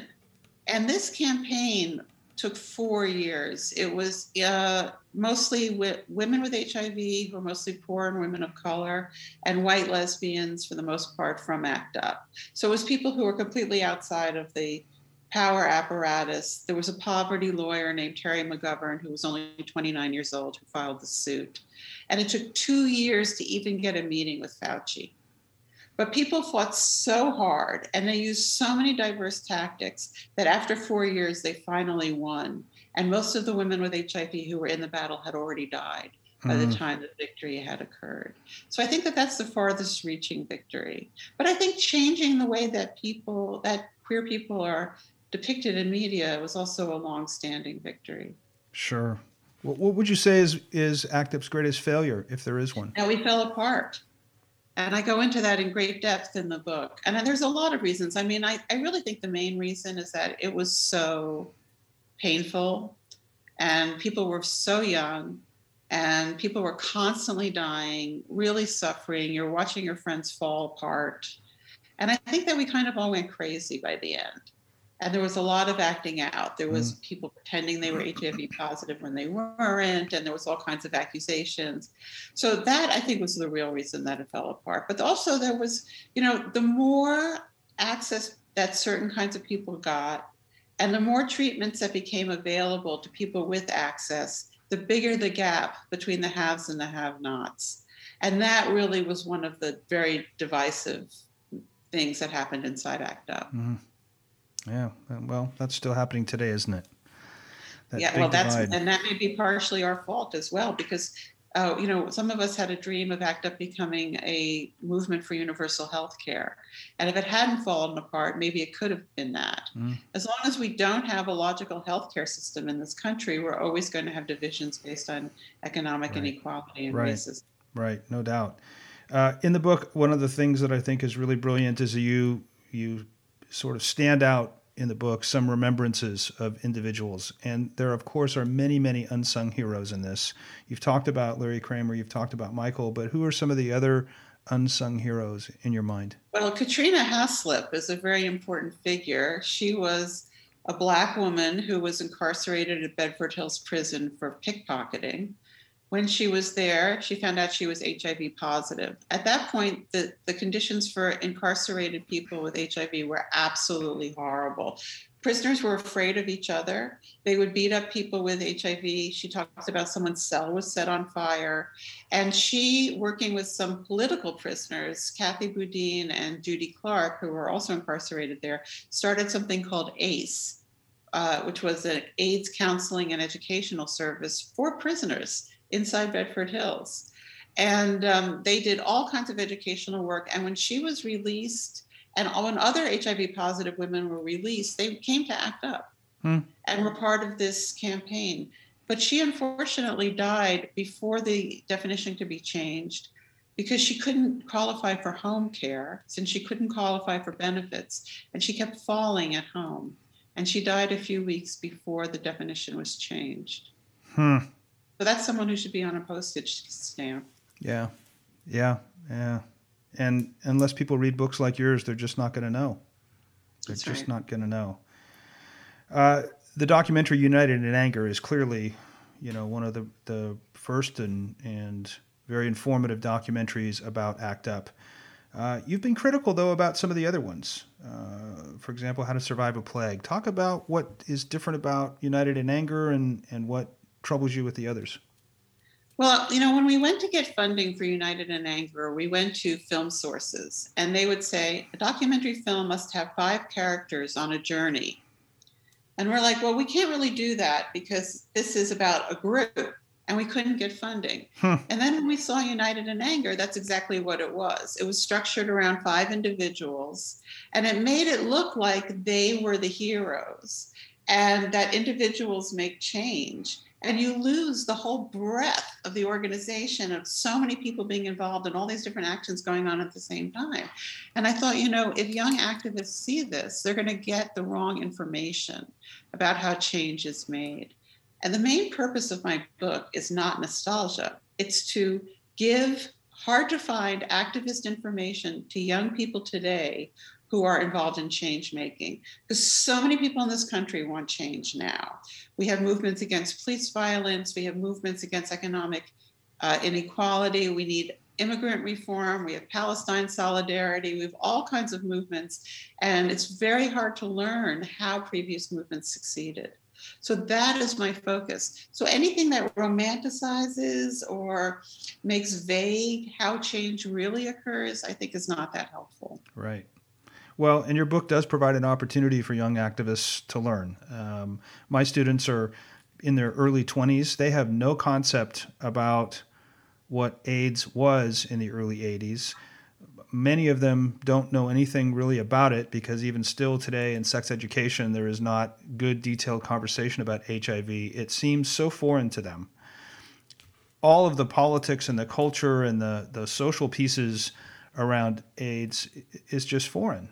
And this campaign took four years. It was uh, mostly wi- women with HIV, who were mostly poor and women of color, and white lesbians for the most part from ACT UP. So it was people who were completely outside of the power apparatus. There was a poverty lawyer named Terry McGovern who was only 29 years old who filed the suit. And it took two years to even get a meeting with Fauci. But people fought so hard and they used so many diverse tactics that after four years, they finally won. And most of the women with HIV who were in the battle had already died by the Mm. time the victory had occurred. So I think that that's the farthest reaching victory. But I think changing the way that people, that queer people are depicted in media was also a long standing victory. Sure. What, what would you say is is ACT UP's greatest failure, if there is one? Now we fell apart. And I go into that in great depth in the book. And there's a lot of reasons. I mean, I, I really think the main reason is that it was so painful and people were so young and people were constantly dying, really suffering. You're watching your friends fall apart. And I think that we kind of all went crazy by the end. And there was a lot of acting out. There was people pretending they were HIV positive when they weren't, and there was all kinds of accusations. So that I think was the real reason that it fell apart. But also there was, you know, the more access that certain kinds of people got, and the more treatments that became available to people with access, the bigger the gap between the haves and the have-nots. And that really was one of the very divisive things that happened inside ACT UP. Mhm. Yeah. Well, that's still happening today, isn't it? That yeah, well, that's divide. and that may be partially our fault as well because uh, you know some of us had a dream of ACT UP becoming a movement for universal health care, and if it hadn't fallen apart, maybe it could have been that. Mm. As long as we don't have a logical health care system in this country, we're always going to have divisions based on economic inequality and Right. racism. Right, no doubt. Uh, in the book, one of the things that I think is really brilliant is you you sort of stand out in the book some remembrances of individuals. And there, of course, are many, many unsung heroes in this. You've talked about Larry Kramer, you've talked about Michael, but who are some of the other unsung heroes in your mind? Well, Katrina Haslip is a very important figure. She was a black woman who was incarcerated at Bedford Hills Prison for pickpocketing. When she was there, she found out she was HIV positive. At that point, the, the conditions for incarcerated people with HIV were absolutely horrible. Prisoners were afraid of each other. They would beat up people with HIV. She talks about someone's cell was set on fire. And she, working with some political prisoners, Kathy Boudin and Judy Clark, who were also incarcerated there, started something called ACE, uh, which was an AIDS counseling and educational service for prisoners inside Bedford Hills. And um, they did all kinds of educational work. And when she was released, and when other HIV positive women were released, they came to ACT UP Hmm. and were part of this campaign. But she unfortunately died before the definition could be changed because she couldn't qualify for home care since she couldn't qualify for benefits. And she kept falling at home. And she died a few weeks before the definition was changed. Hmm. So that's someone who should be on a postage stamp. Yeah. Yeah. Yeah. And unless people read books like yours, they're just not going to know. They're That's just right. not going to know. Uh, the documentary United in Anger is clearly, you know, one of the, the first and, and very informative documentaries about ACT UP. Uh, you've been critical, though, about some of the other ones. Uh, for example, How to Survive a Plague. Talk about what is different about United in Anger and, and what troubles you with the others. Well, you know, when we went to get funding for United in Anger, we went to film sources, and they would say a documentary film must have five characters on a journey. And we're like, well, we can't really do that because this is about a group, and we couldn't get funding. Hmm. And then when we saw United in Anger, that's exactly what it was. It was structured around five individuals, and it made it look like they were the heroes and that individuals make change. And you lose the whole breadth of the organization of so many people being involved and all these different actions going on at the same time. And I thought, you know, if young activists see this, they're going to get the wrong information about how change is made. And the main purpose of my book is not nostalgia, it's to give hard to find activist information to young people today who are involved in change making. Because so many people in this country want change now. We have movements against police violence, we have movements against economic uh, inequality, we need immigrant reform, we have Palestine solidarity, we have all kinds of movements. And it's very hard to learn how previous movements succeeded. So that is my focus. So anything that romanticizes or makes vague how change really occurs, I think is not that helpful. Right. Well, and your book does provide an opportunity for young activists to learn. Um, my students are in their early 20s. They have no concept about what AIDS was in the early 80s. Many of them don't know anything really about it because even still today in sex education, there is not good detailed conversation about HIV. It seems so foreign to them. All of the politics and the culture and the, the social pieces around AIDS is just foreign.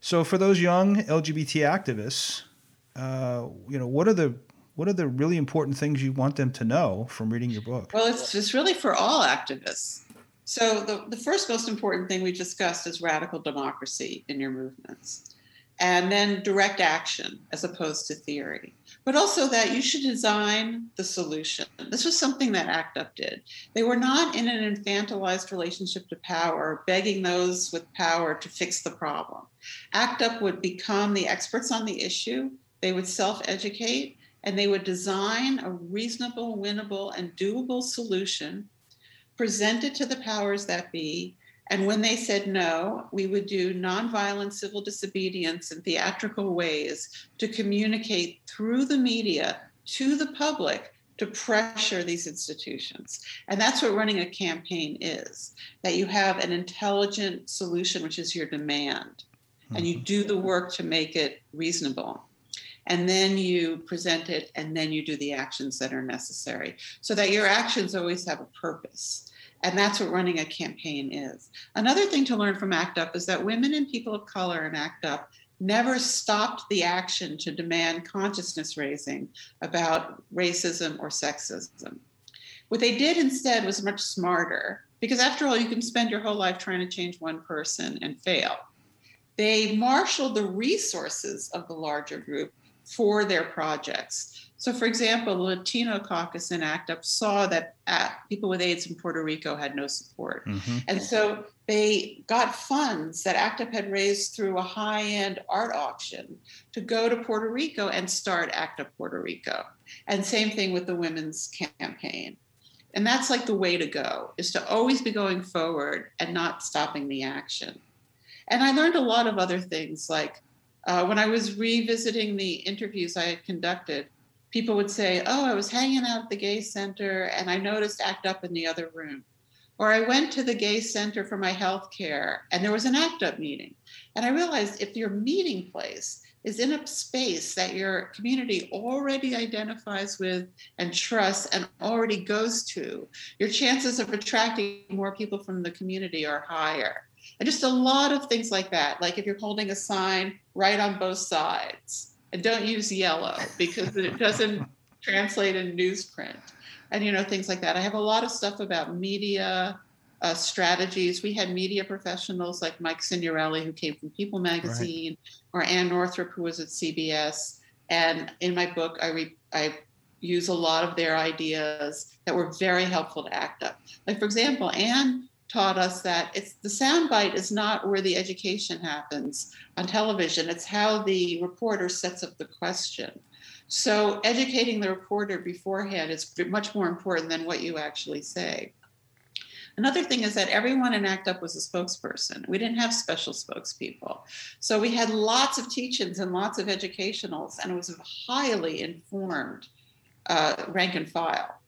So for those young LGBT activists, uh, you know, what are the what are the really important things you want them to know from reading your book? Well, it's, it's really for all activists. So, the, the first most important thing we discussed is radical democracy in your movements, and then direct action as opposed to theory. But also that you should design the solution. This was something that ACT UP did. They were not in an infantilized relationship to power, begging those with power to fix the problem. ACT UP would become the experts on the issue, they would self educate, and they would design a reasonable, winnable, and doable solution, presented to the powers that be, and when they said no, we would do nonviolent civil disobedience in theatrical ways to communicate through the media to the public to pressure these institutions. And that's what running a campaign is that you have an intelligent solution, which is your demand, and you mm-hmm. do the work to make it reasonable. And then you present it and then you do the actions that are necessary so that your actions always have a purpose and that's what running a campaign is another thing to learn from act up is that women and people of color in act up never stopped the action to demand consciousness raising about racism or sexism. What they did instead was much smarter, because after all, you can spend your whole life trying to change one person and fail. They marshaled the resources of the larger group for their projects. So, for example, the Latino caucus in ACT UP saw that uh, people with AIDS in Puerto Rico had no support. Mm-hmm. And so they got funds that ACT UP had raised through a high end art auction to go to Puerto Rico and start ACT UP Puerto Rico. And same thing with the women's campaign. And that's like the way to go is to always be going forward and not stopping the action. And I learned a lot of other things like uh, when I was revisiting the interviews I had conducted, people would say, Oh, I was hanging out at the gay center and I noticed ACT UP in the other room. Or I went to the gay center for my health care and there was an ACT UP meeting. And I realized if your meeting place is in a space that your community already identifies with and trusts and already goes to, your chances of attracting more people from the community are higher. And just a lot of things like that. Like if you're holding a sign, write on both sides and don't use yellow because it doesn't translate in newsprint and you know things like that. I have a lot of stuff about media uh, strategies. We had media professionals like mike signorile who came from people magazine right. or ann northrop who was at cbs and in my book i re- i use a lot of their ideas that were very helpful to act up. Like for example ann taught us that it's the soundbite is not where the education happens on television. It's how the reporter sets up the question. So educating the reporter beforehand is much more important than what you actually say. Another thing is that everyone in act up was a spokesperson. We didn't have special spokespeople. So we had lots of teach-ins and lots of educationals and it was a highly informed uh, rank and file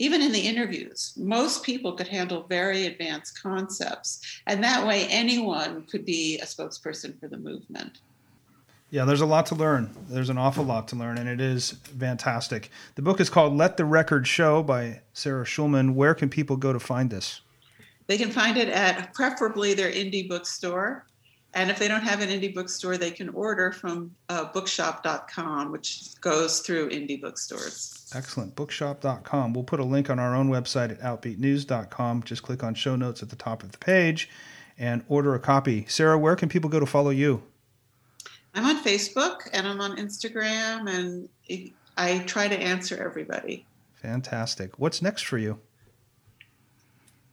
even in the interviews, most people could handle very advanced concepts. And that way, anyone could be a spokesperson for the movement. Yeah, there's a lot to learn. There's an awful lot to learn, and it is fantastic. The book is called Let the Record Show by Sarah Schulman. Where can people go to find this? They can find it at preferably their indie bookstore. And if they don't have an indie bookstore, they can order from uh, bookshop.com, which goes through indie bookstores. Excellent. Bookshop.com. We'll put a link on our own website at outbeatnews.com. Just click on show notes at the top of the page and order a copy. Sarah, where can people go to follow you? I'm on Facebook and I'm on Instagram, and I try to answer everybody. Fantastic. What's next for you?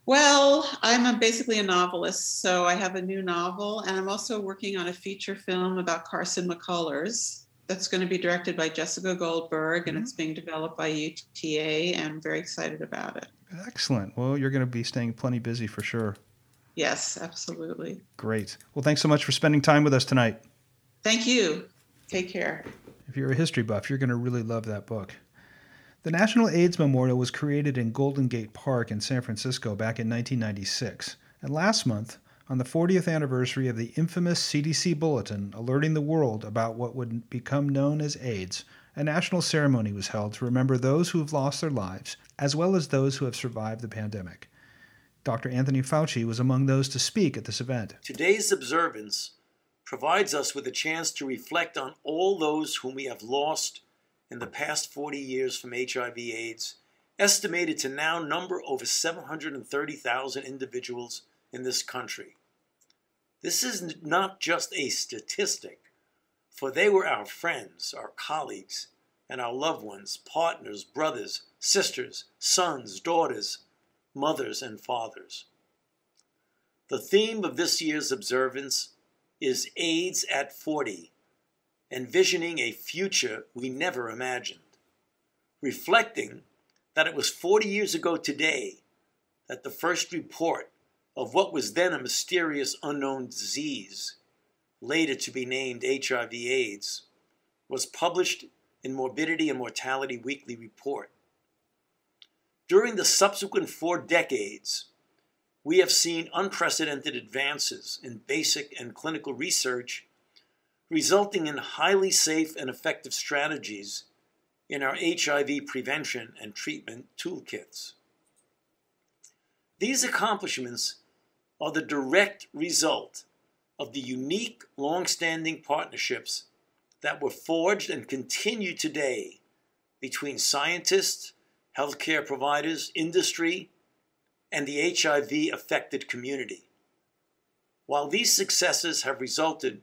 Well, I'm a, basically a novelist, so I have a new novel, and I'm also working on a feature film about Carson McCullers that's going to be directed by Jessica Goldberg, mm-hmm. and it's being developed by UTA, and I'm very excited about it. Excellent. Well, you're going to be staying plenty busy for sure. Yes, absolutely. Great. Well, thanks so much for spending time with us tonight. Thank you. Take care. If you're a history buff, you're going to really love that book. The National AIDS Memorial was created in Golden Gate Park in San Francisco back in 1996. And last month, on the 40th anniversary of the infamous CDC bulletin alerting the world about what would become known as AIDS, a national ceremony was held to remember those who have lost their lives, as well as those who have survived the pandemic. Dr. Anthony Fauci was among those to speak at this event. Today's observance provides us with a chance to reflect on all those whom we have lost in the past 40 years from HIV/AIDS, estimated to now number over 730,000 individuals in this country. This is not just a statistic, for they were our friends, our colleagues, and our loved ones, partners, brothers, sisters, sons, daughters, mothers, and fathers. The theme of this year's observance is AIDS at 40 envisioning a future we never imagined, reflecting that it was 40 years ago today that the first report of what was then a mysterious unknown disease, later to be named HIV AIDS, was published in Morbidity and Mortality Weekly Report. During the subsequent four decades, we have seen unprecedented advances in basic and clinical research resulting in highly safe and effective strategies in our HIV prevention and treatment toolkits. These accomplishments are the direct result of the unique, long standing partnerships that were forged and continue today between scientists, healthcare providers, industry, and the HIV affected community. While these successes have resulted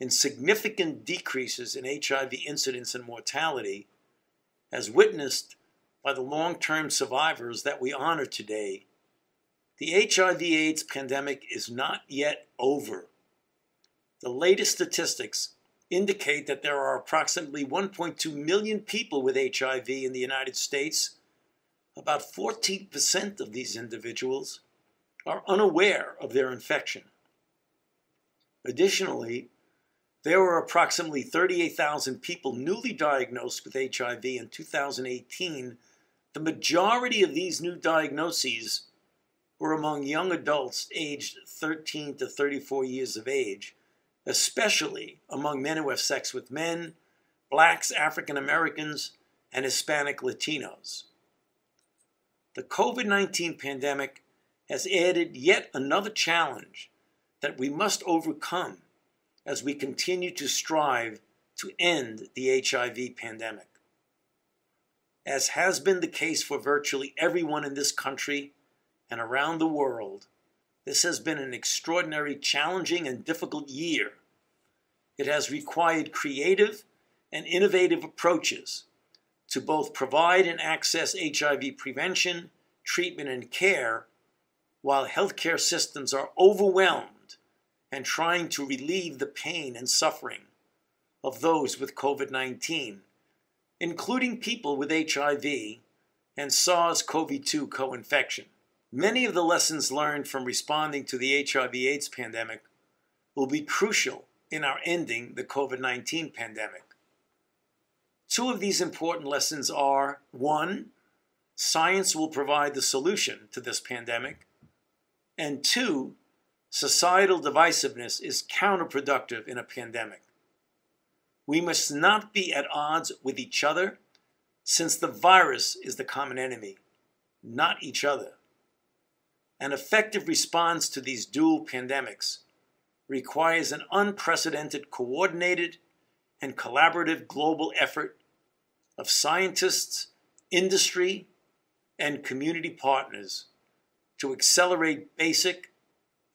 in significant decreases in HIV incidence and mortality, as witnessed by the long term survivors that we honor today, the HIV AIDS pandemic is not yet over. The latest statistics indicate that there are approximately 1.2 million people with HIV in the United States. About 14% of these individuals are unaware of their infection. Additionally, there were approximately 38,000 people newly diagnosed with HIV in 2018. The majority of these new diagnoses were among young adults aged 13 to 34 years of age, especially among men who have sex with men, blacks, African Americans, and Hispanic Latinos. The COVID 19 pandemic has added yet another challenge that we must overcome as we continue to strive to end the HIV pandemic. As has been the case for virtually everyone in this country and around the world, this has been an extraordinary, challenging, and difficult year. It has required creative and innovative approaches to both provide and access HIV prevention, treatment, and care while healthcare systems are overwhelmed and trying to relieve the pain and suffering of those with COVID 19, including people with HIV and SARS CoV 2 co infection. Many of the lessons learned from responding to the HIV AIDS pandemic will be crucial in our ending the COVID 19 pandemic. Two of these important lessons are one, science will provide the solution to this pandemic, and two, societal divisiveness is counterproductive in a pandemic. We must not be at odds with each other, since the virus is the common enemy, not each other. An effective response to these dual pandemics requires an unprecedented, coordinated, and collaborative global effort of scientists, industry, and community partners to accelerate basic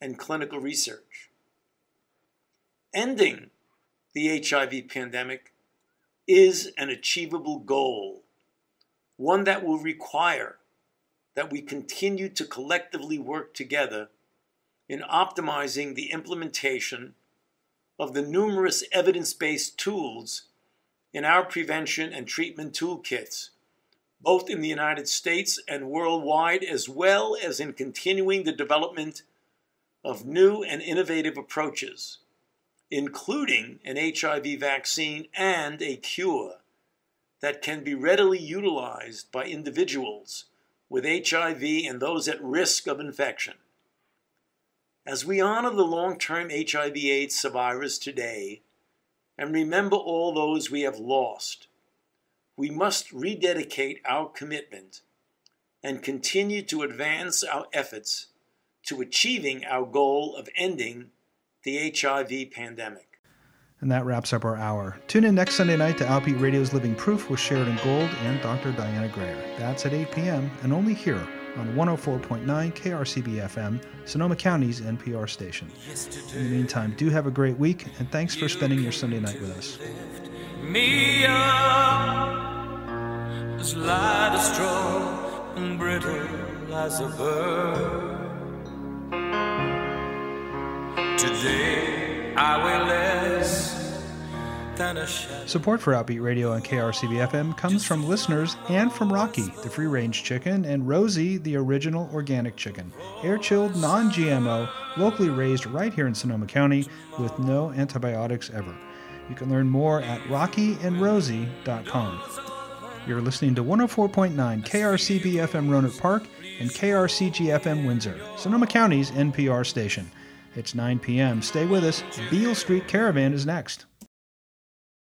and clinical research. Ending the HIV pandemic is an achievable goal, one that will require that we continue to collectively work together in optimizing the implementation of the numerous evidence based tools in our prevention and treatment toolkits, both in the United States and worldwide, as well as in continuing the development of new and innovative approaches, including an HIV vaccine and a cure that can be readily utilized by individuals with HIV and those at risk of infection. As we honor the long term HIV AIDS survivors today and remember all those we have lost, we must rededicate our commitment and continue to advance our efforts to achieving our goal of ending the HIV pandemic. And that wraps up our hour. Tune in next Sunday night to Outbeat Radio's Living Proof with Sheridan Gold and Dr. Diana Greer. That's at 8 p.m. and only here on 104.9 KRCB FM, Sonoma County's NPR station. In the meantime, do have a great week, and thanks for spending your Sunday night with us. Me up as light as straw and brittle as a bird. Today I weigh less than a shadow. Support for Outbeat Radio on KRCB FM comes from listeners and from Rocky, the free range chicken, and Rosie, the original organic chicken. Air chilled, non GMO, locally raised right here in Sonoma County with no antibiotics ever. You can learn more at rockyandrosie.com. You're listening to 104.9 KRCB FM Rohnert Park and KRCG FM Windsor, Sonoma County's NPR station. It's 9 p.m. Stay with us. Beale Street Caravan is next.